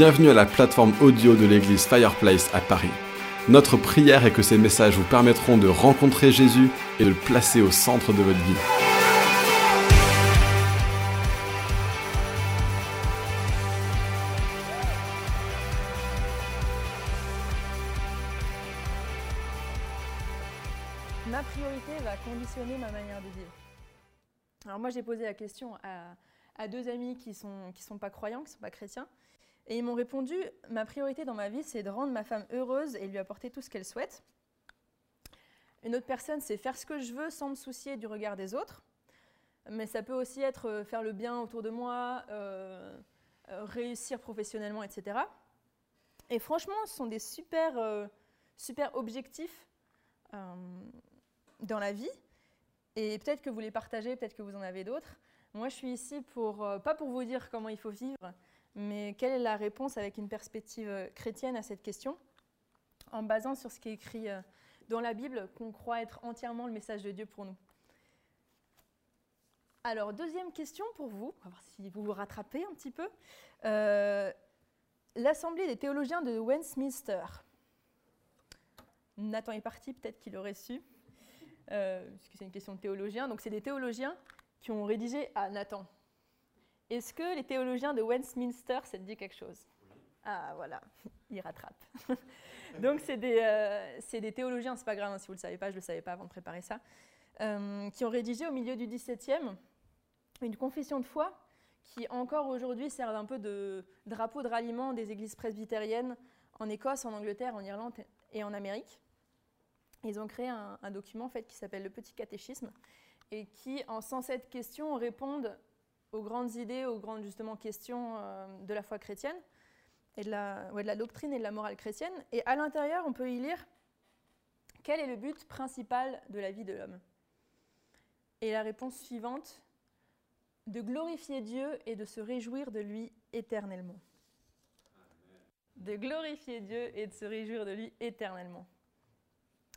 Bienvenue à la plateforme audio de l'église Fireplace à Paris. Notre prière est que ces messages vous permettront de rencontrer Jésus et de le placer au centre de votre vie. Ma priorité va conditionner ma manière de vivre. Alors moi j'ai posé la question à, à deux amis qui ne sont, qui sont pas croyants, qui ne sont pas chrétiens, et ils m'ont répondu, ma priorité dans ma vie, c'est de rendre ma femme heureuse et lui apporter tout ce qu'elle souhaite. Une autre personne, c'est faire ce que je veux sans me soucier du regard des autres. Mais ça peut aussi être euh, faire le bien autour de moi, euh, euh, réussir professionnellement, etc. Et franchement, ce sont des super, super objectifs dans la vie. Et peut-être que vous les partagez, peut-être que vous en avez d'autres. Moi, je suis ici pour, pas pour vous dire comment il faut vivre, mais quelle est la réponse avec une perspective euh, chrétienne à cette question, en basant sur ce qui est écrit euh, dans la Bible, qu'on croit être entièrement le message de Dieu pour nous. Alors, deuxième question pour vous, on va voir si vous vous rattrapez un petit peu. Euh, L'Assemblée des théologiens de Westminster. Nathan est parti, peut-être qu'il aurait su, euh, puisque c'est une question de théologiens. Donc, c'est des théologiens qui ont rédigé à Nathan. Est-ce que les théologiens de Westminster, ça te dit quelque chose? Ah, voilà, ils rattrapent. Donc, c'est des, euh, des théologiens, c'est pas grave hein, si vous ne le savez pas, je ne le savais pas avant de préparer ça, euh, qui ont rédigé au milieu du XVIIe une confession de foi qui encore aujourd'hui servent un peu de drapeau de ralliement des églises presbytériennes en Écosse, en Angleterre, en Irlande et en Amérique. Ils ont créé un, un document en fait, qui s'appelle le Petit Catéchisme et qui, en 107 questions, répondent aux grandes idées, aux grandes justement questions euh, de la foi chrétienne et de la, ouais, de la doctrine et de la morale chrétienne. Et à l'intérieur, on peut y lire quel est le but principal de la vie de l'homme? Et la réponse suivante, de glorifier Dieu et de se réjouir de lui éternellement. De glorifier Dieu et de se réjouir de lui éternellement.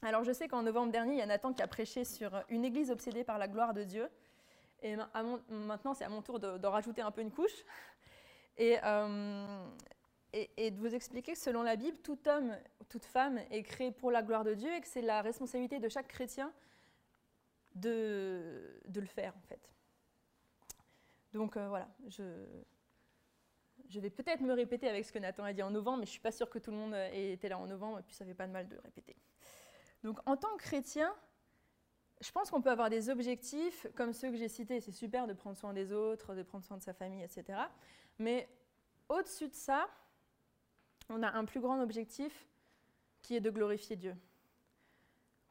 Alors je sais qu'en novembre dernier, il y a Nathan qui a prêché sur une église obsédée par la gloire de Dieu. Et maintenant, c'est à mon tour de- d'en rajouter un peu une couche. Et, euh, et- de vous expliquer que selon la Bible, tout homme, toute femme est créé pour la gloire de Dieu et que c'est la responsabilité de chaque chrétien de, le faire, en fait. Donc euh, voilà, je, vais peut-être me répéter avec ce que Nathan a dit en novembre, mais je ne suis pas sûre que tout le monde ait été là en novembre, et puis ça fait pas de mal de répéter. Donc en tant que chrétien, je pense qu'on peut avoir des objectifs comme ceux que j'ai cités. C'est super de prendre soin des autres, de prendre soin de sa famille, etc. Mais au-dessus de ça, on a un plus grand objectif qui est de glorifier Dieu.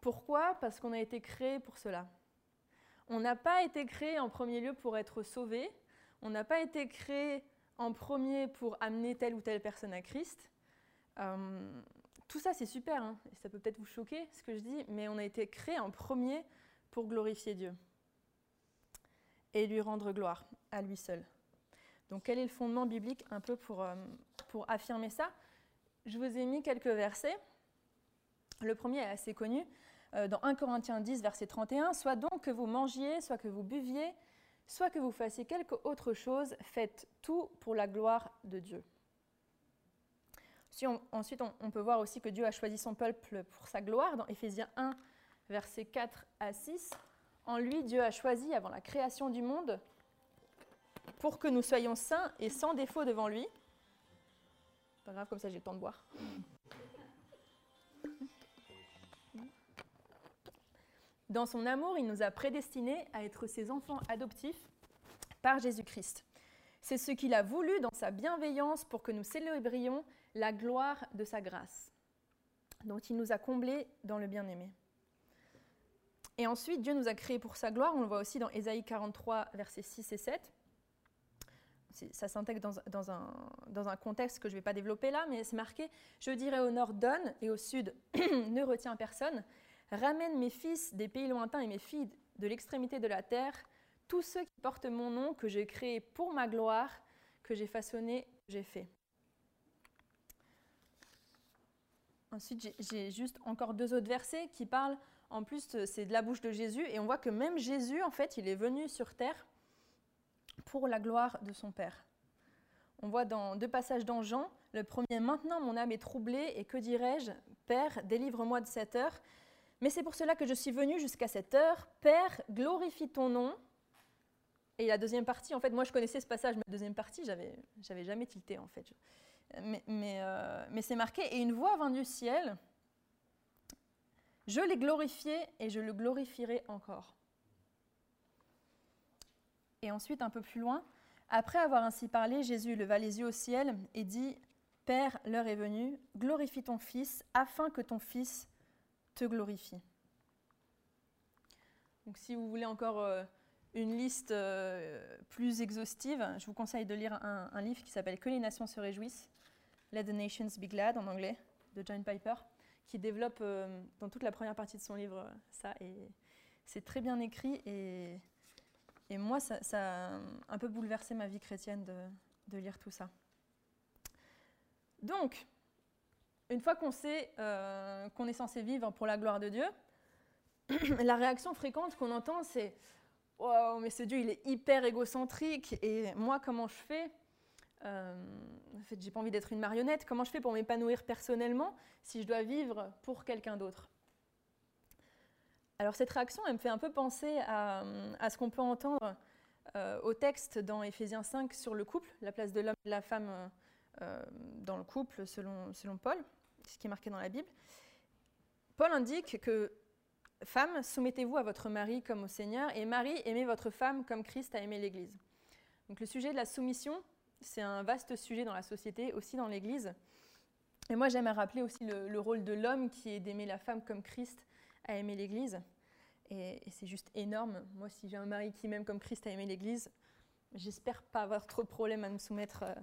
Pourquoi? Parce qu'on a été créé pour cela. On n'a pas été créé en premier lieu pour être sauvé. On n'a pas été créé en premier pour amener telle ou telle personne à Christ. Euh, tout ça, c'est super, hein, ça peut peut-être vous choquer ce que je dis, mais on a été créé en premier pour glorifier Dieu et lui rendre gloire à lui seul. Donc, quel est le fondement biblique un peu pour, euh, affirmer ça? Je vous ai mis quelques versets. Le premier est assez connu. Euh, dans 1 Corinthiens 10, verset 31, Soit donc que vous mangiez, soit que vous buviez, soit que vous fassiez quelque autre chose, faites tout pour la gloire de Dieu. Ensuite, on, on peut voir aussi que Dieu a choisi son peuple pour sa gloire. Dans Éphésiens 1, versets 4 à 6, en lui, Dieu a choisi avant la création du monde pour que nous soyons saints et sans défaut devant lui. Pas grave, comme ça j'ai le temps de boire. Dans son amour, il nous a prédestinés à être ses enfants adoptifs par Jésus-Christ. C'est ce qu'il a voulu dans sa bienveillance pour que nous célébrions la gloire de sa grâce, dont il nous a comblés dans le bien-aimé. Et ensuite, Dieu nous a créés pour sa gloire, on le voit aussi dans Ésaïe 43, versets 6 et 7. C'est- Ça s'intègre dans, dans un, dans un contexte que je ne vais pas développer là, mais c'est marqué Je dirai au nord, donne, et au sud, ne retiens personne. Ramène mes fils des pays lointains et mes filles de l'extrémité de la terre, tous ceux qui portent mon nom, que j'ai créé pour ma gloire, que j'ai façonné, que j'ai fait. Ensuite, j'ai- juste encore deux autres versets qui parlent, en plus, euh, c'est de la bouche de Jésus, et on voit que même Jésus, en fait, il est venu sur terre pour la gloire de son Père. On voit dans deux passages dans Jean, le premier, Maintenant mon âme est troublée, et que dirais-je? Père, délivre-moi de cette heure. Mais c'est pour cela que je suis venu jusqu'à cette heure. Père, glorifie ton nom. Et la deuxième partie, en fait, moi je connaissais ce passage, mais la deuxième partie, j'avais jamais tilté en fait. Euh, mais c'est marqué, et une voix vint du ciel. Je l'ai glorifié et je le glorifierai encore. Et ensuite, un peu plus loin, après avoir ainsi parlé, Jésus leva les yeux au ciel et dit, Père, l'heure est venue, glorifie ton Fils, afin que ton Fils te glorifie. Donc si vous voulez encore euh, une liste euh, plus exhaustive, je vous conseille de lire un, livre qui s'appelle Que les nations se réjouissent, Let the Nations Be Glad en anglais, de John Piper, qui développe euh, dans toute la première partie de son livre ça. Et c'est très bien écrit et, et moi, ça, a un peu bouleversé ma vie chrétienne de, de lire tout ça. Donc, une fois qu'on sait euh, qu'on est censé vivre pour la gloire de Dieu, la réaction fréquente qu'on entend, c'est Wow, mais ce Dieu, il est hyper égocentrique, et moi, comment je fais? euh, En fait, j'ai pas envie d'être une marionnette. Comment je fais pour m'épanouir personnellement si je dois vivre pour quelqu'un d'autre? Alors, cette réaction, elle me fait un peu penser à, ce qu'on peut entendre euh, au texte dans Éphésiens 5 sur le couple, la place de l'homme et de la femme euh, dans le couple, selon, Paul ce qui est marqué dans la Bible. Paul indique que Femmes, soumettez-vous à votre mari comme au Seigneur, et Marie, aimez votre femme comme Christ a aimé l'Église. Donc le sujet de la soumission, c'est un vaste sujet dans la société, aussi dans l'Église. Et moi, j'aime rappeler aussi le, rôle de l'homme qui est d'aimer la femme comme Christ a aimé l'Église. Et, c'est juste énorme. Moi, si j'ai un mari qui m'aime comme Christ a aimé l'Église, j'espère pas avoir trop de problèmes à me soumettre euh,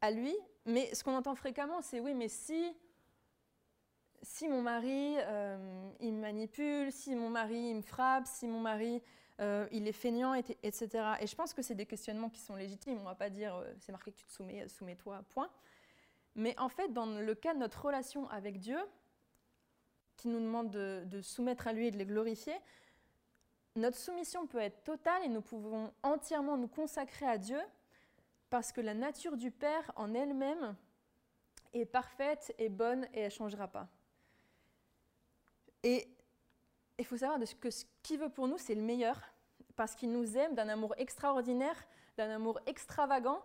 à lui. Mais ce qu'on entend fréquemment, c'est oui, mais si si mon mari, euh, il me manipule, si mon mari, il me frappe, si mon mari, euh, il est feignant, etc. Et je pense que c'est des questionnements qui sont légitimes. On ne va pas dire, euh, c'est marqué que tu te soumets, soumets-toi, point. Mais en fait, dans le cas de notre relation avec Dieu, qui nous demande de, de soumettre à lui et de les glorifier, notre soumission peut être totale et nous pouvons entièrement nous consacrer à Dieu parce que la nature du Père en elle-même est parfaite et bonne et elle ne changera pas. Et il faut savoir que ce qu'il veut pour nous, c'est le meilleur, parce qu'il nous aime d'un amour extraordinaire, d'un amour extravagant.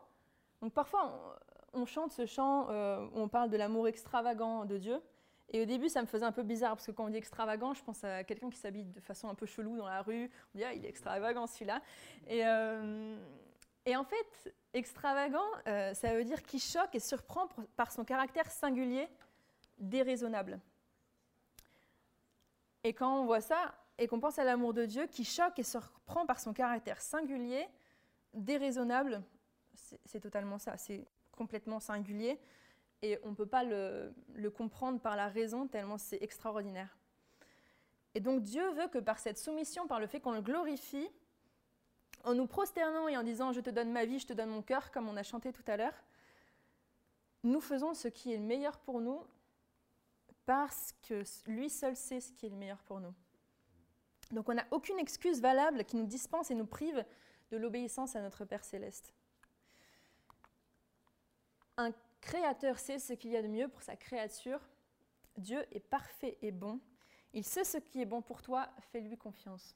Donc parfois, on, chante ce chant euh, où on parle de l'amour extravagant de Dieu. Et au début, ça me faisait un peu bizarre, parce que quand on dit extravagant, je pense à quelqu'un qui s'habille de façon un peu chelou dans la rue. On dit, ah, il est extravagant celui-là. Et, euh, en fait, extravagant, euh, ça veut dire qui choque et surprend par son caractère singulier, déraisonnable. Et quand on voit ça et qu'on pense à l'amour de Dieu qui choque et surprend par son caractère singulier, déraisonnable, c'est totalement ça, c'est complètement singulier et on ne peut pas le, comprendre par la raison tellement c'est extraordinaire. Et donc Dieu veut que par cette soumission, par le fait qu'on le glorifie, en nous prosternant et en disant je te donne ma vie, je te donne mon cœur, comme on a chanté tout à l'heure, nous faisons ce qui est le meilleur pour nous parce que lui seul sait ce qui est le meilleur pour nous. Donc on n'a aucune excuse valable qui nous dispense et nous prive de l'obéissance à notre Père céleste. Un créateur sait ce qu'il y a de mieux pour sa créature. Dieu est parfait et bon. Il sait ce qui est bon pour toi, fais-lui confiance.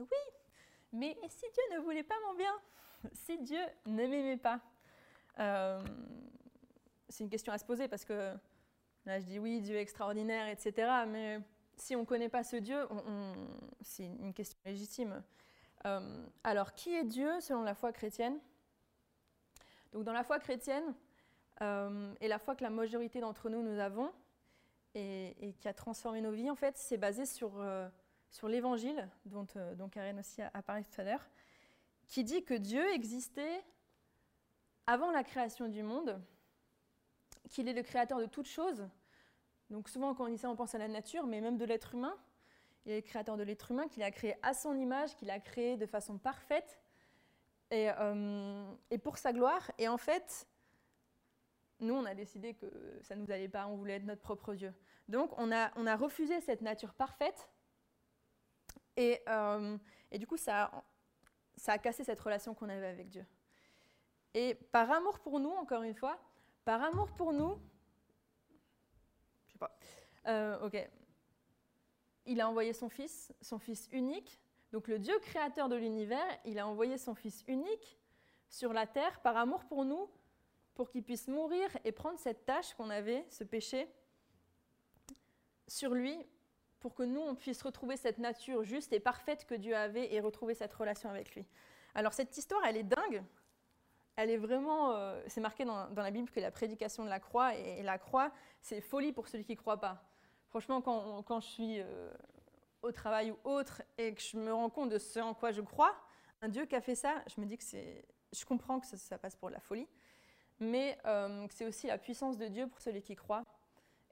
Oui, mais si Dieu ne voulait pas mon bien si Dieu ne m'aimait pas euh, C'est une question à se poser parce que là je dis oui, Dieu est extraordinaire, etc. Mais si on ne connaît pas ce Dieu, c'est une question légitime. Euh, alors, qui est Dieu selon la foi chrétienne? Donc, dans la foi chrétienne, euh, et la foi que la majorité d'entre nous nous avons, et, qui a transformé nos vies, en fait, c'est basé sur, sur l'évangile, dont, dont Karen aussi a parlé tout à l'heure qui dit que Dieu existait avant la création du monde, qu'il est le créateur de toutes choses. Donc souvent quand on dit ça, on pense à la nature, mais même de l'être humain. Il est le créateur de l'être humain, qu'il a créé à son image, qu'il a créé de façon parfaite et, euh, pour sa gloire. Et en fait, nous, on a décidé que ça ne nous allait pas, on voulait être notre propre Dieu. Donc on a, on a refusé cette nature parfaite Et, euh, et du coup, ça, ça a cassé cette relation qu'on avait avec Dieu. Et par amour pour nous, encore une fois, par amour pour nous, je sais pas, euh, ok, il a envoyé son fils, son fils unique. Donc le Dieu créateur de l'univers, il a envoyé son fils unique sur la terre par amour pour nous, pour qu'il puisse mourir et prendre cette tâche qu'on avait, ce péché, sur lui, pour que nous, on puisse retrouver cette nature juste et parfaite que Dieu avait et retrouver cette relation avec lui. Alors cette histoire, elle est dingue. Elle est vraiment, euh, c'est marqué dans, la Bible que la prédication de la croix et, la croix, c'est folie pour celui qui ne croit pas. Franchement, quand, je suis euh, au travail ou autre et que je me rends compte de ce en quoi je crois, un Dieu qui a fait ça, je me dis que c'est, je comprends que ça, passe pour la folie, mais euh, que c'est aussi la puissance de Dieu pour celui qui croit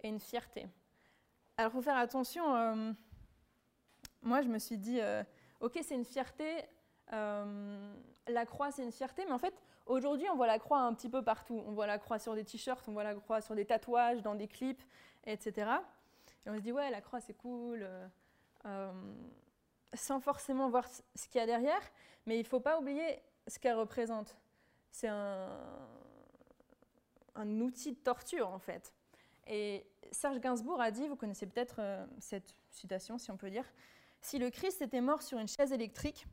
et une fierté. Alors, il faut faire attention. Euh, moi, je me suis dit, euh, ok, c'est une fierté. Euh, la croix, c'est une fierté, mais en fait, aujourd'hui, on voit la croix un petit peu partout. On voit la croix sur des t-shirts, on voit la croix sur des tatouages, dans des clips, etc. Et on se dit, ouais, la croix, c'est cool, sans forcément voir ce qu'il y a derrière, mais il ne faut pas oublier ce qu'elle représente. C'est un, un outil de torture, en fait. Et Serge Gainsbourg a dit, vous connaissez peut-être euh, cette citation, si on peut dire, Si le Christ était mort sur une chaise électrique,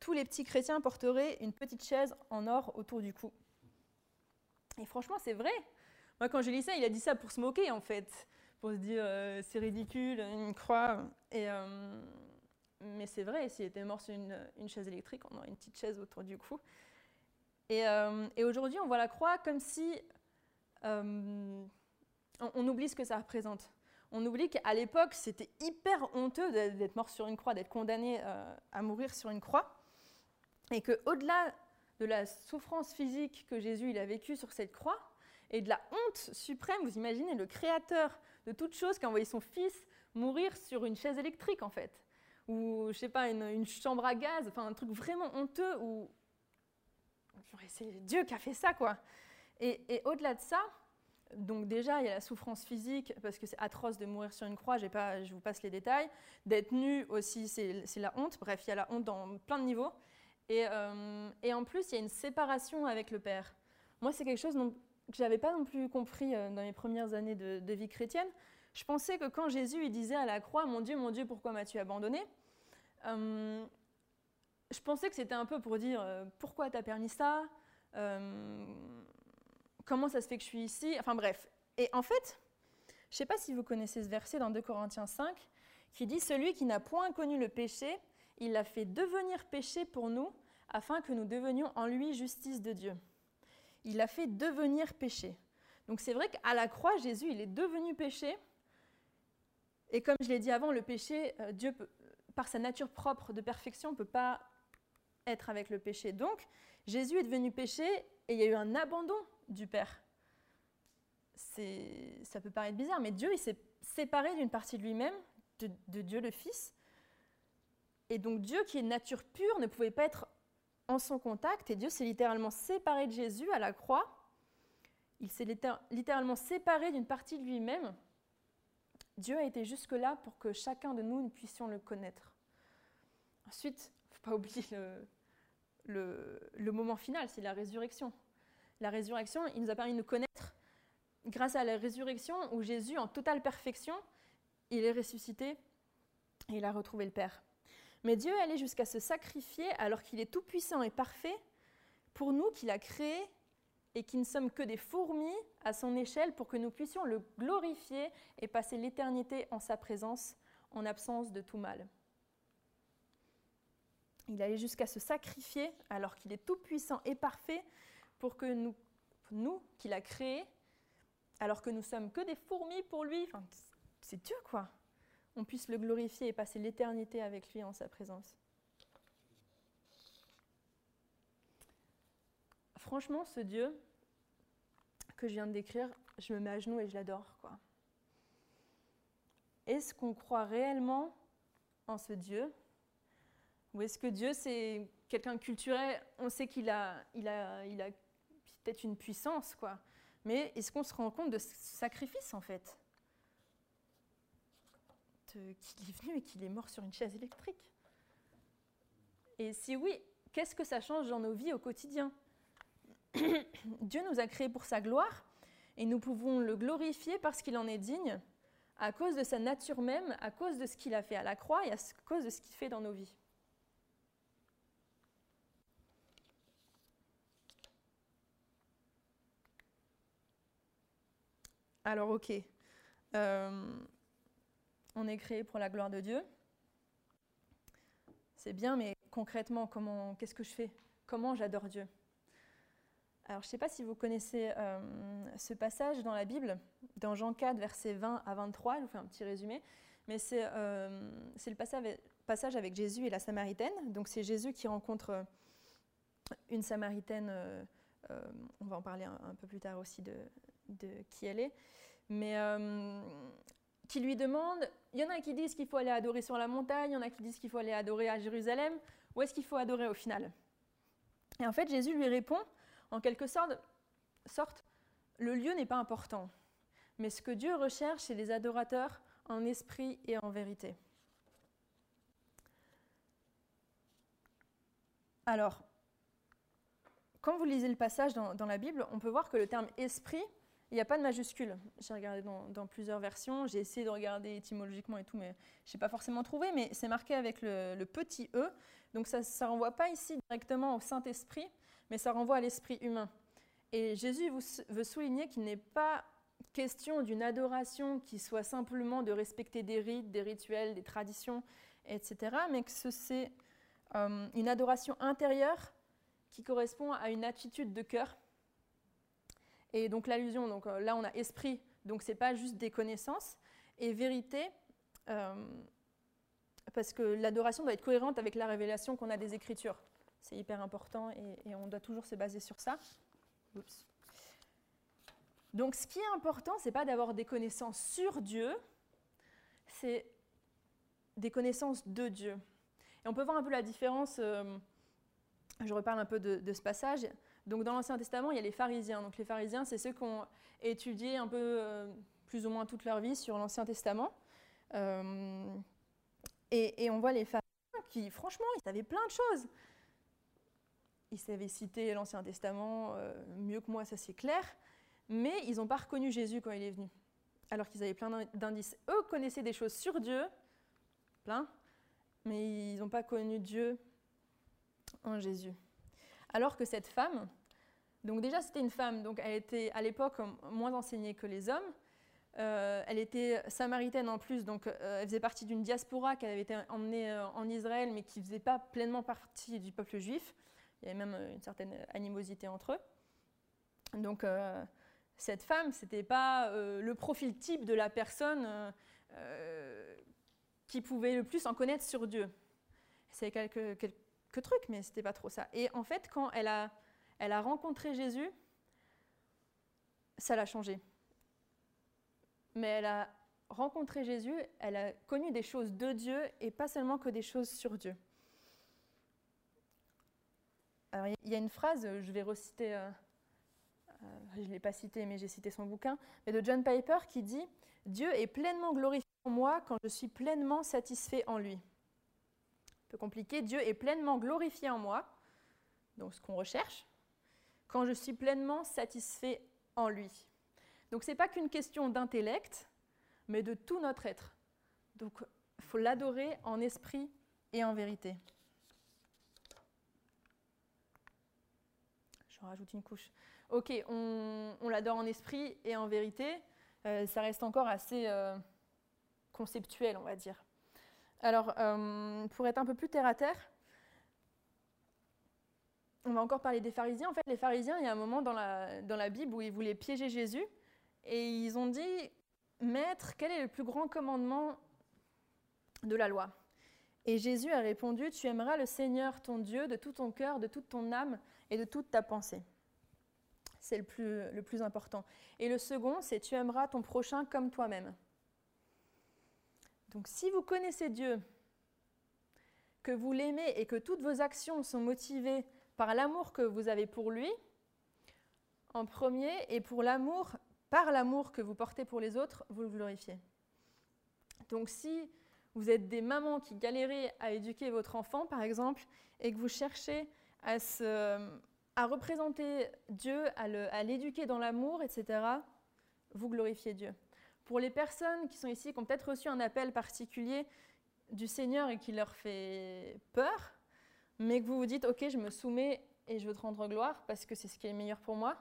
tous les petits chrétiens porteraient une petite chaise en or autour du cou. Et franchement, c'est vrai. Moi, quand j'ai lu ça, il a dit ça pour se moquer, en fait, pour se dire euh, c'est ridicule, une croix. Et, euh, mais c'est vrai, s'il était mort sur une, chaise électrique, on aurait une petite chaise autour du cou. Et, et aujourd'hui, on voit la croix comme si on, oublie ce que ça représente. On oublie qu'à l'époque, c'était hyper honteux d'être mort sur une croix, d'être condamné euh, à mourir sur une croix. Et qu'au-delà de la souffrance physique que Jésus il a vécue sur cette croix, et de la honte suprême, vous imaginez le créateur de toute chose qui a envoyé son fils mourir sur une chaise électrique en fait, ou je sais pas, une, chambre à gaz, enfin un truc vraiment honteux où c'est Dieu qui a fait ça quoi. et au-delà de ça, donc déjà, il y a la souffrance physique, parce que c'est atroce de mourir sur une croix, pas, je vous passe les détails. D'être nu aussi, c'est la honte. Bref, il y a la honte dans plein de niveaux. Et, euh, en plus, il y a une séparation avec le Père. Moi, c'est quelque chose que je n'avais pas non plus compris euh, dans mes premières années de, vie chrétienne. Je pensais que quand Jésus il disait à la croix, Mon Dieu, mon Dieu, pourquoi m'as-tu abandonné? Euh, Je pensais que c'était un peu pour dire, Pourquoi t'as permis ça? Comment ça se fait que je suis ici Enfin bref. Et en fait, je ne sais pas si vous connaissez ce verset dans 2 Corinthiens 5 qui dit Celui qui n'a point connu le péché, il l'a fait devenir péché pour nous, afin que nous devenions en lui justice de Dieu. Il l'a fait devenir péché. Donc c'est vrai qu'à la croix, Jésus, il est devenu péché. Et comme je l'ai dit avant, le péché, euh, Dieu, par sa nature propre de perfection, ne peut pas être avec le péché. Donc Jésus est devenu péché et il y a eu un abandon du Père. Ça peut paraître bizarre, mais Dieu il s'est séparé d'une partie de lui-même, de, Dieu le Fils. Et donc Dieu, qui est nature pure, ne pouvait pas être en son contact, et Dieu s'est littéralement séparé de Jésus à la croix. Il s'est littéralement séparé d'une partie de lui-même. Dieu a été jusque-là pour que chacun de nous, nous puissions le connaître. Ensuite, il ne faut pas oublier le moment final, c'est la résurrection la résurrection, il nous a permis de nous connaître grâce à la résurrection où Jésus, en totale perfection, il est ressuscité et il a retrouvé le Père. Mais Dieu allé jusqu'à se sacrifier alors qu'il est tout-puissant et parfait pour nous qu'il a créés et qui ne sommes que des fourmis à son échelle pour que nous puissions le glorifier et passer l'éternité en sa présence en absence de tout mal. Il allé jusqu'à se sacrifier alors qu'il est tout-puissant et parfait pour que nous, nous qu'il a créés, alors que nous sommes que des fourmis pour lui, c'est Dieu quoi, on puisse le glorifier et passer l'éternité avec lui en sa présence. Franchement, ce Dieu que je viens de décrire, je me mets à genoux et je l'adore. quoi. Est-ce qu'on croit réellement en ce Dieu Ou est-ce que Dieu, c'est quelqu'un culturel? On sait qu'il a, a peut-être une puissance, quoi. Mais est-ce qu'on se rend compte de ce sacrifice, en fait? Qu'il est venu et qu'il est mort sur une chaise électrique. Et si oui, qu'est-ce que ça change dans nos vies au quotidien? Dieu nous a créés pour sa gloire et nous pouvons le glorifier parce qu'il en est digne, à cause de sa nature même, à cause de ce qu'il a fait à la croix et à cause de ce qu'il fait dans nos vies. Alors ok, euh, on est créé pour la gloire de Dieu. C'est bien, mais concrètement, comment, qu'est-ce que je fais? Comment j'adore Dieu? Alors, je ne sais pas si vous connaissez euh, ce passage dans la Bible, dans Jean 4, versets 20 à 23. Je vous fais un petit résumé. Mais c'est, euh, le passage avec Jésus et la Samaritaine. Donc, c'est Jésus qui rencontre une Samaritaine. on va en parler un, peu plus tard aussi de, de qui elle est. Mais euh, qui lui demande, il y en a qui disent qu'il faut aller adorer sur la montagne, il y en a qui disent qu'il faut aller adorer à Jérusalem, où est-ce qu'il faut adorer au final? Et en fait, Jésus lui répond, en quelque sorte, sorte le lieu n'est pas important, mais ce que Dieu recherche, c'est les adorateurs en esprit et en vérité. Alors, quand vous lisez le passage dans, dans la Bible, on peut voir que le terme esprit il n'y a pas de majuscule. J'ai regardé dans, plusieurs versions, j'ai essayé de regarder étymologiquement et tout, mais je n'ai pas forcément trouvé, mais c'est marqué avec le, petit e. Donc ça ne renvoie pas ici directement au Saint-Esprit, mais ça renvoie à l'esprit humain. Et Jésus veut souligner qu'il n'est pas question d'une adoration qui soit simplement de respecter des rites, des rituels, des traditions, etc., mais que c'est euh, une adoration intérieure qui correspond à une attitude de cœur et donc l'allusion, donc euh, là on a esprit, donc c'est pas juste des connaissances, et vérité, euh, parce que l'adoration doit être cohérente avec la révélation qu'on a des Écritures. C'est hyper important et, on doit toujours se baser sur ça. Donc ce qui est important, c'est pas d'avoir des connaissances sur Dieu, c'est des connaissances de Dieu. Et on peut voir un peu la différence, euh, je reparle un peu de ce passage, donc dans l'Ancien Testament, il y a les pharisiens. Donc les pharisiens, c'est ceux qui ont étudié un peu euh, plus ou moins toute leur vie sur l'Ancien Testament. Euh, et, on voit les pharisiens qui, franchement, ils savaient plein de choses. Ils savaient citer l'Ancien Testament euh, mieux que moi, ça c'est clair. Mais ils n'ont pas reconnu Jésus quand il est venu. Alors qu'ils avaient plein d'indices. Eux connaissaient des choses sur Dieu, plein, mais ils n'ont pas connu Dieu en Jésus. Alors que cette femme, donc déjà, c'était une femme, donc elle était à l'époque moins enseignée que les hommes. Euh, elle était samaritaine en plus, donc euh, elle faisait partie d'une diaspora qui avait été emmenée euh, en Israël, mais qui ne faisait pas pleinement partie du peuple juif. Il y avait même une certaine animosité entre eux. Donc cette femme, ce n'était pas le profil type de la personne qui pouvait le plus en connaître sur Dieu. C'est quelques, quelques, trucs, mais ce n'était pas trop ça. Et en fait, quand elle a elle a rencontré Jésus, ça l'a changé. Mais elle a rencontré Jésus, elle a connu des choses de Dieu et pas seulement que des choses sur Dieu. Alors il y a une phrase, je vais reciter, euh, euh, je ne l'ai pas citée mais j'ai cité son bouquin, mais de John Piper qui dit Dieu est pleinement glorifié en moi quand je suis pleinement satisfait en lui. Un peu compliqué, Dieu est pleinement glorifié en moi, donc ce qu'on recherche, quand je suis pleinement satisfait en lui. Donc ce n'est pas qu'une question d'intellect, mais de tout notre être. Donc il faut l'adorer en esprit et en vérité. Je rajoute une couche. Ok, on, l'adore en esprit et en vérité. Euh, ça reste encore assez euh, conceptuel, on va dire. Alors, euh, pour être un peu plus terre à terre, on va encore parler des pharisiens. En fait, les pharisiens, il y a un moment dans la, dans la Bible où ils voulaient piéger Jésus et ils ont dit Maître, quel est le plus grand commandement de la loi? Et Jésus a répondu Tu aimeras le Seigneur ton Dieu de tout ton cœur, de toute ton âme et de toute ta pensée. C'est le plus, le plus important. Et le second, c'est Tu aimeras ton prochain comme toi-même. Donc si vous connaissez Dieu, que vous l'aimez et que toutes vos actions sont motivées par l'amour que vous avez pour lui, en premier, et pour l'amour, par l'amour que vous portez pour les autres, vous le glorifiez. Donc si vous êtes des mamans qui galérez à éduquer votre enfant, par exemple, et que vous cherchez à, à représenter Dieu, à l'éduquer dans l'amour, etc., vous glorifiez Dieu. Pour les personnes qui sont ici, qui ont peut-être reçu un appel particulier du Seigneur et qui leur fait peur, mais que vous vous dites, ok, je me soumets et je veux te rendre gloire parce que c'est ce qui est meilleur pour moi,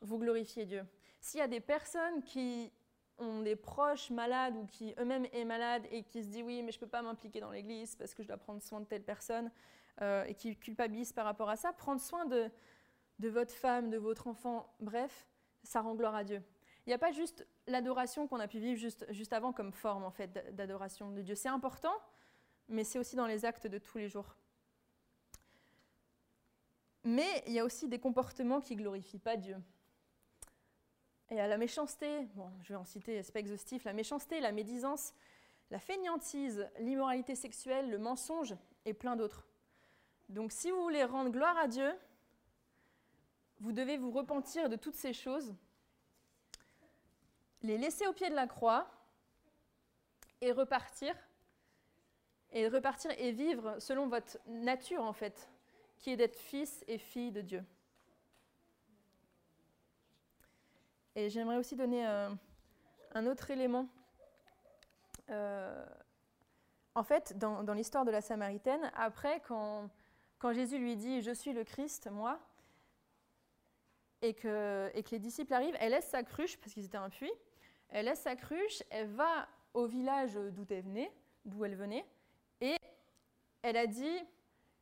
vous glorifiez Dieu. S'il y a des personnes qui ont des proches malades ou qui eux-mêmes sont malades et qui se disent oui mais je ne peux pas m'impliquer dans l'église parce que je dois prendre soin de telle personne euh, et qui culpabilisent par rapport à ça, prendre soin de, de votre femme, de votre enfant, bref, ça rend gloire à Dieu. Il n'y a pas juste l'adoration qu'on a pu vivre juste, juste avant comme forme en fait d'adoration de Dieu. C'est important, mais c'est aussi dans les actes de tous les jours. Mais il y a aussi des comportements qui glorifient pas Dieu. Et à la méchanceté, je vais en citer, c'est pas exhaustif, la méchanceté, la médisance, la fainéantise, l'immoralité sexuelle, le mensonge et plein d'autres. Donc si vous voulez rendre gloire à Dieu, vous devez vous repentir de toutes ces choses les laisser au pied de la croix et repartir, et repartir et vivre selon votre nature en fait, qui est d'être fils et fille de Dieu. Et j'aimerais aussi donner euh, un autre élément. Euh, en fait, dans, l'histoire de la Samaritaine, après, quand, Jésus lui dit Je suis le Christ, moi, et que, et que les disciples arrivent, elle laisse sa cruche, parce qu'ils étaient un puits, elle laisse sa cruche, elle va au village d'où elle venait, d'où elle venait, et elle a dit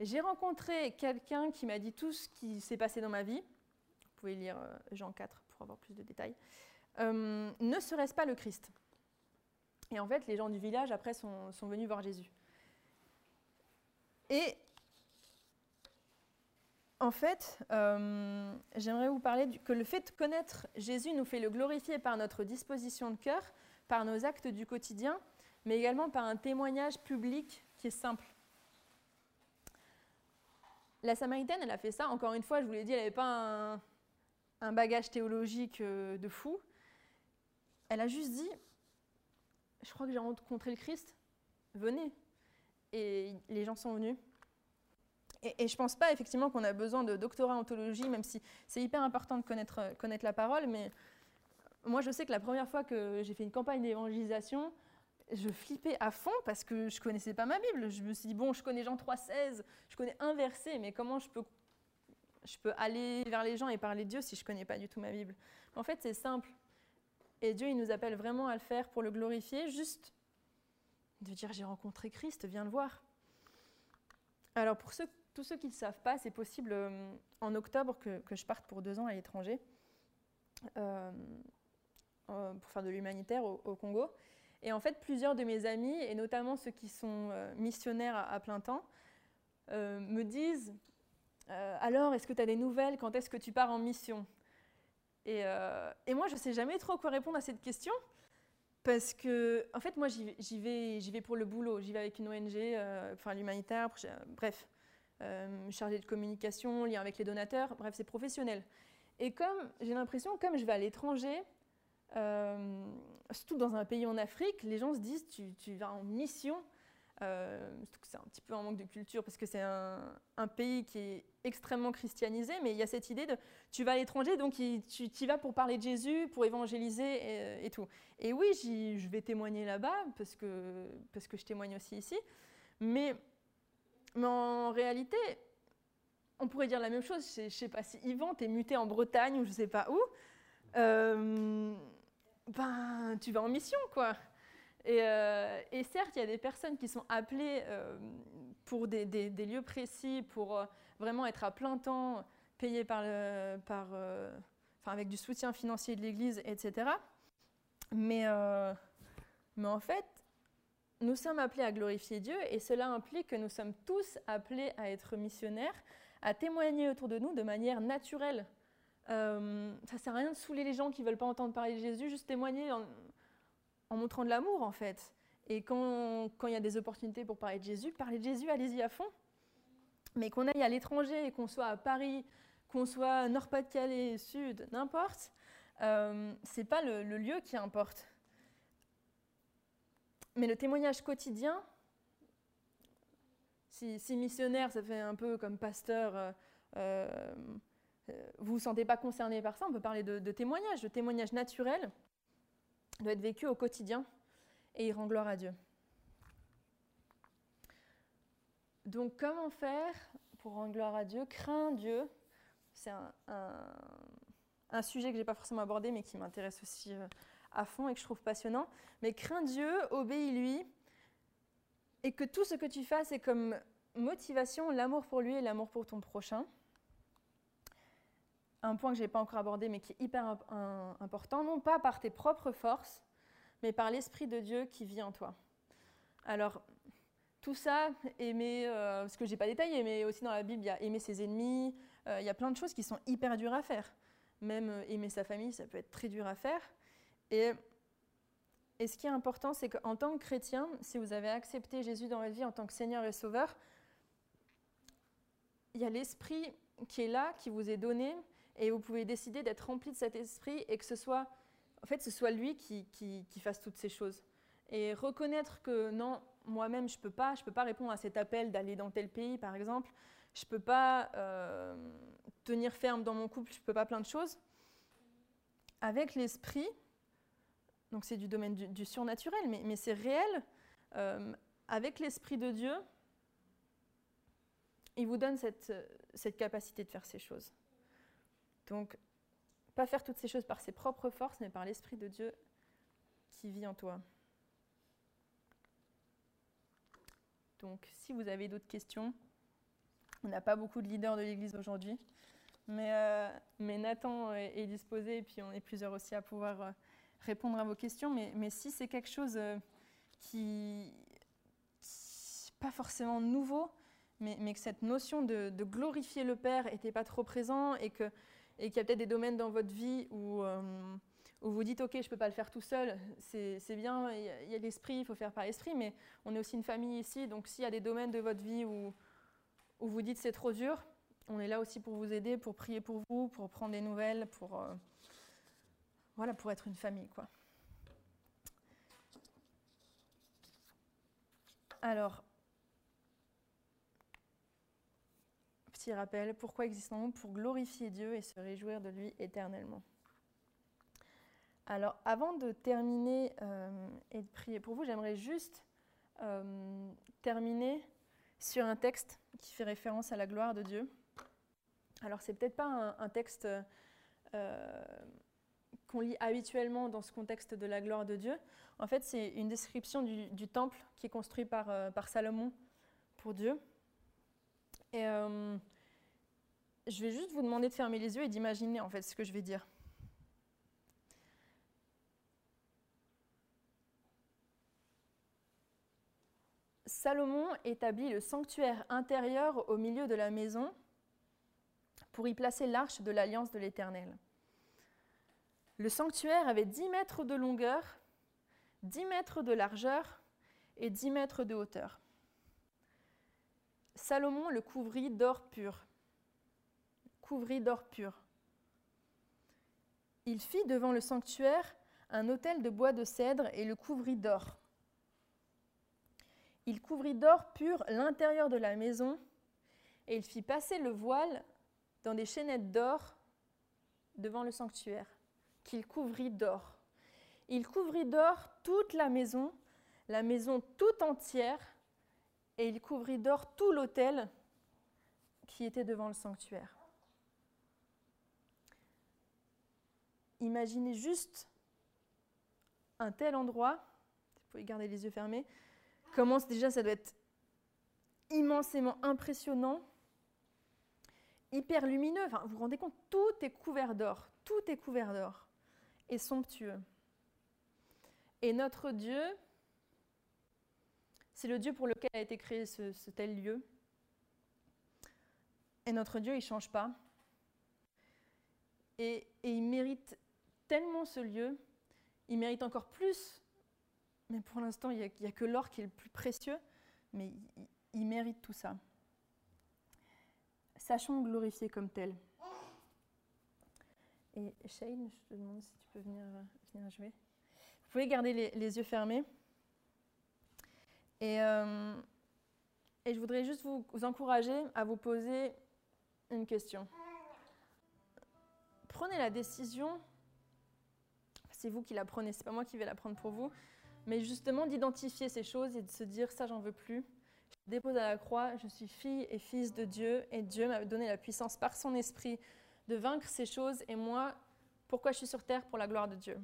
J'ai rencontré quelqu'un qui m'a dit tout ce qui s'est passé dans ma vie. Vous pouvez lire euh, Jean 4 pour avoir plus de détails. Euh, ne serait-ce pas le Christ? Et en fait, les gens du village, après, sont, venus voir Jésus. Et en fait, euh, j'aimerais vous parler que le fait de connaître Jésus nous fait le glorifier par notre disposition de cœur, par nos actes du quotidien, mais également par un témoignage public qui est simple. La Samaritaine, elle a fait ça. Encore une fois, je vous l'ai dit, elle n'avait pas un, bagage théologique euh, de fou. Elle a juste dit, je crois que j'ai rencontré le Christ, venez. Et les gens sont venus. Et, je ne pense pas effectivement qu'on a besoin de doctorat en théologie, même si c'est hyper important de connaître, connaître la parole, mais moi je sais que la première fois que j'ai fait une campagne d'évangélisation, je flippais à fond parce que je connaissais pas ma Bible. Je me suis dit, bon, je connais Jean 3,16, je connais un verset, mais comment je peux, je peux aller vers les gens et parler de Dieu si je connais pas du tout ma Bible? En fait, c'est simple. Et Dieu, il nous appelle vraiment à le faire pour le glorifier, juste de dire, j'ai rencontré Christ, viens le voir. Alors pour ceux tous ceux qui ne savent pas, c'est possible euh, en octobre que, je parte pour deux ans à l'étranger euh, euh, pour faire de l'humanitaire au, Congo. Et en fait, plusieurs de mes amis, et notamment ceux qui sont missionnaires à, plein temps, me disent Alors, est-ce que tu as des nouvelles? Quand est-ce que tu pars en mission? Et, moi, je ne sais jamais trop quoi répondre à cette question. Parce que, en fait, moi, j'y vais, vais pour le boulot. J'y vais avec une ONG, enfin l'humanitaire, bref euh, chargé de communication, lien avec les donateurs, bref, c'est professionnel. Et comme j'ai l'impression, comme je vais à l'étranger, euh, surtout dans un pays en Afrique, les gens se disent tu, vas en mission. Euh, c'est un petit peu un manque de culture parce que c'est un, pays qui est extrêmement christianisé, mais il y a cette idée de tu vas à l'étranger, donc tu y vas pour parler de Jésus, pour évangéliser et, tout. Et oui, je vais témoigner là-bas parce que, je témoigne aussi ici, mais en réalité, on pourrait dire la même chose. Je ne sais pas si Yvan, tu es muté en Bretagne ou je ne sais pas où. Euh, ben, tu vas en mission, quoi. Euh, et, certes, il y a des personnes qui sont appelées euh, pour des, lieux précis, pour vraiment être à plein temps, payées par, avec du soutien financier de l'Église, etc. Mais, mais en fait, nous sommes appelés à glorifier Dieu et cela implique que nous sommes tous appelés à être missionnaires, à témoigner autour de nous de manière naturelle. Euh, ça sert à rien de saouler les gens qui ne veulent pas entendre parler de Jésus, juste témoigner en, montrant de l'amour en fait. Et quand, il y a des opportunités pour parler de Jésus, parler de Jésus, allez-y à fond. Mais qu'on aille à l'étranger qu'on soit à Paris, qu'on soit Nord-Pas-de-Calais, Sud, n'importe, euh, ce n'est pas le lieu qui importe. mais le témoignage quotidien, si, missionnaire, ça fait un peu comme pasteur, euh, euh, vous ne vous sentez pas concerné par ça, on peut parler de, de témoignage. Le témoignage naturel doit être vécu au quotidien et il rend gloire à Dieu. Donc comment faire pour rendre gloire à Dieu? Crains Dieu. C'est un, sujet que je n'ai pas forcément abordé mais qui m'intéresse aussi euh, à fond et que je trouve passionnant. Mais crains Dieu, obéis-lui et que tout ce que tu fasses est comme motivation l'amour pour lui et l'amour pour ton prochain. Un point que je n'ai pas encore abordé mais qui est hyper important, non pas par tes propres forces, mais par l'Esprit de Dieu qui vit en toi. Alors, tout ça, aimer, euh, ce que je n'ai pas détaillé, mais aussi dans la Bible, il y a aimer ses ennemis, euh, il y a plein de choses qui sont hyper dures à faire. Même euh, aimer sa famille, ça peut être très dur à faire. Et, et ce qui est important, c'est qu'en tant que chrétien, si vous avez accepté Jésus dans votre vie en tant que Seigneur et Sauveur, il y a l'Esprit qui est là, qui vous est donné, et vous pouvez décider d'être rempli de cet Esprit et que ce soit, en fait, ce soit lui qui, qui, fasse toutes ces choses. Et reconnaître que non, moi-même, je ne peux pas, je peux pas répondre à cet appel d'aller dans tel pays, par exemple. Je ne peux pas euh, tenir ferme dans mon couple, je ne peux pas plein de choses. Avec l'esprit, donc c'est du domaine du, surnaturel, mais, mais c'est réel, euh, avec l'esprit de Dieu, il vous donne cette, cette capacité de faire ces choses. Donc, pas faire toutes ces choses par ses propres forces, mais par l'esprit de Dieu qui vit en toi. Donc si vous avez d'autres questions, on n'a pas beaucoup de leaders de l'Église aujourd'hui, mais, euh, Nathan est, disposé et puis on est plusieurs aussi à pouvoir euh, répondre à vos questions. Mais, mais si c'est quelque chose euh, qui pas forcément nouveau, mais, mais, que cette notion de, glorifier le Père n'était pas trop présent et qu'il et qu'il y a peut-être des domaines dans votre vie où où vous dites, OK, je ne peux pas le faire tout seul, c'est bien, il y a, l'esprit, il faut faire par l'esprit, mais on est aussi une famille ici, donc s'il y a des domaines de votre vie où, où vous dites c'est trop dur, on est là aussi pour vous aider, pour prier pour vous, pour prendre des nouvelles, pour, euh, voilà, pour être une famille. quoi. Alors, petit rappel, pourquoi existons-nous Pour glorifier Dieu et se réjouir de lui éternellement. Alors, avant de terminer euh, et de prier pour vous, j'aimerais juste euh, terminer sur un texte qui fait référence à la gloire de Dieu. Alors, c'est peut-être pas un, texte euh, qu'on lit habituellement dans ce contexte de la gloire de Dieu. En fait, c'est une description du, temple qui est construit par, par Salomon pour Dieu. Et je vais juste vous demander de fermer les yeux et d'imaginer en fait ce que je vais dire. Salomon établit le sanctuaire intérieur au milieu de la maison pour y placer l'arche de l'alliance de l'Éternel. Le sanctuaire avait 10 mètres de longueur, 10 mètres de largeur et 10 mètres de hauteur. Salomon le couvrit d'or pur. Couvrit d'or pur. Il fit devant le sanctuaire un autel de bois de cèdre et le couvrit d'or. Il couvrit d'or pur l'intérieur de la maison, et il fit passer le voile dans des chaînettes d'or devant le sanctuaire, qu'il couvrit d'or. Il couvrit d'or toute la maison, la maison tout entière, et il couvrit d'or tout l'autel qui était devant le sanctuaire. Imaginez juste un tel endroit, vous pouvez garder les yeux fermés, Comment déjà ça doit être immensément impressionnant, hyper lumineux. Vous vous rendez compte, tout est couvert d'or, tout est couvert d'or et somptueux. Et notre Dieu, c'est le Dieu pour lequel a été créé ce, tel lieu. Et notre Dieu, il ne change pas. Et, il mérite tellement ce lieu, il mérite encore plus mais pour l'instant, il n'y a, que l'or qui est le plus précieux, mais il, mérite tout ça. Sachons glorifier comme tel. Et Shane, je te demande si tu peux venir, jouer. Vous pouvez garder les, yeux fermés. Et, euh, et je voudrais juste vous, encourager à vous poser une question. Prenez la décision, c'est vous qui la prenez, c'est pas moi qui vais la prendre pour vous, mais justement d'identifier ces choses et de se dire ça j'en veux plus. Je dépose à la croix, je suis fille et fils de Dieu et Dieu m'a donné la puissance par son esprit de vaincre ces choses et moi, pourquoi je suis sur terre Pour la gloire de Dieu?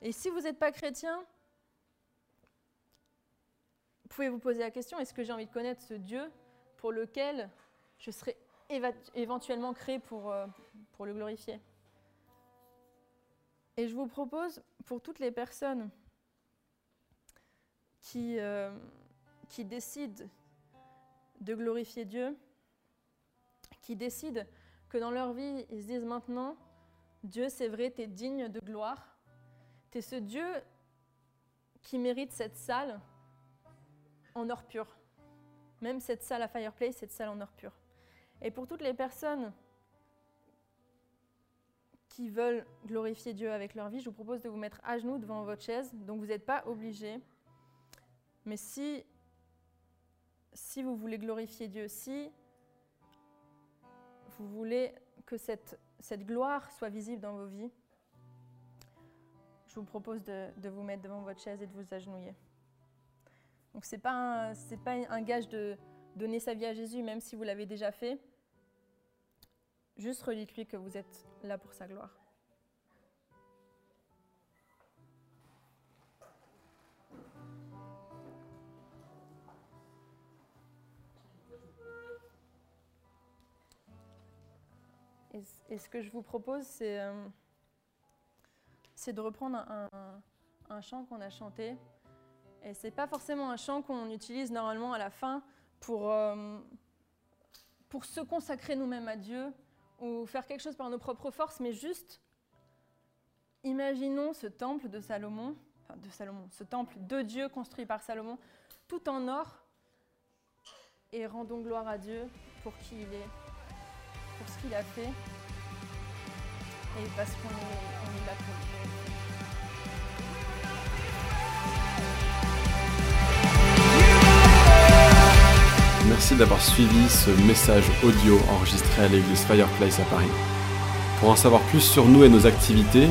Et si vous n'êtes pas chrétien, pouvez vous poser la question, est-ce que j'ai envie de connaître ce Dieu pour lequel je serai éventuellement créé pour, euh, le glorifier? Et je vous propose, pour toutes les personnes qui, euh, qui décident de glorifier Dieu, qui décident que dans leur vie, ils se disent maintenant, Dieu, c'est vrai, tu es digne de gloire. Tu es ce Dieu qui mérite cette salle en or pur. Même cette salle à Fireplace, cette salle en or pur. Et pour toutes les personnes qui veulent glorifier Dieu avec leur vie, je vous propose de vous mettre à genoux devant votre chaise. Donc vous n'êtes pas obligés. Mais si, si vous voulez glorifier Dieu, si vous voulez que cette, cette gloire soit visible dans vos vies, je vous propose de, de vous mettre devant votre chaise et de vous agenouiller. Donc ce n'est pas, pas, un gage de donner sa vie à Jésus, même si vous l'avez déjà fait. Juste redites-lui que vous êtes là pour sa gloire. Et, ce que je vous propose, c'est euh, de reprendre un chant qu'on a chanté. Et ce n'est pas forcément un chant qu'on utilise normalement à la fin pour, euh, pour se consacrer nous-mêmes à Dieu ou faire quelque chose par nos propres forces, mais juste imaginons ce temple de Salomon, enfin de Salomon, ce temple de Dieu construit par Salomon, tout en or, et rendons gloire à Dieu pour qui il est, pour ce qu'il a fait, et parce qu'on est, on est. Merci d'avoir suivi ce message audio enregistré à l'église Fireplace à Paris. Pour en savoir plus sur nous et nos activités,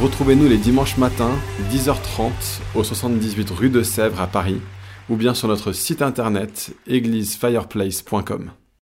retrouvez-nous les dimanches matins 10h30 au 78 rue de Sèvres à Paris ou bien sur notre site internet églisefireplace.com.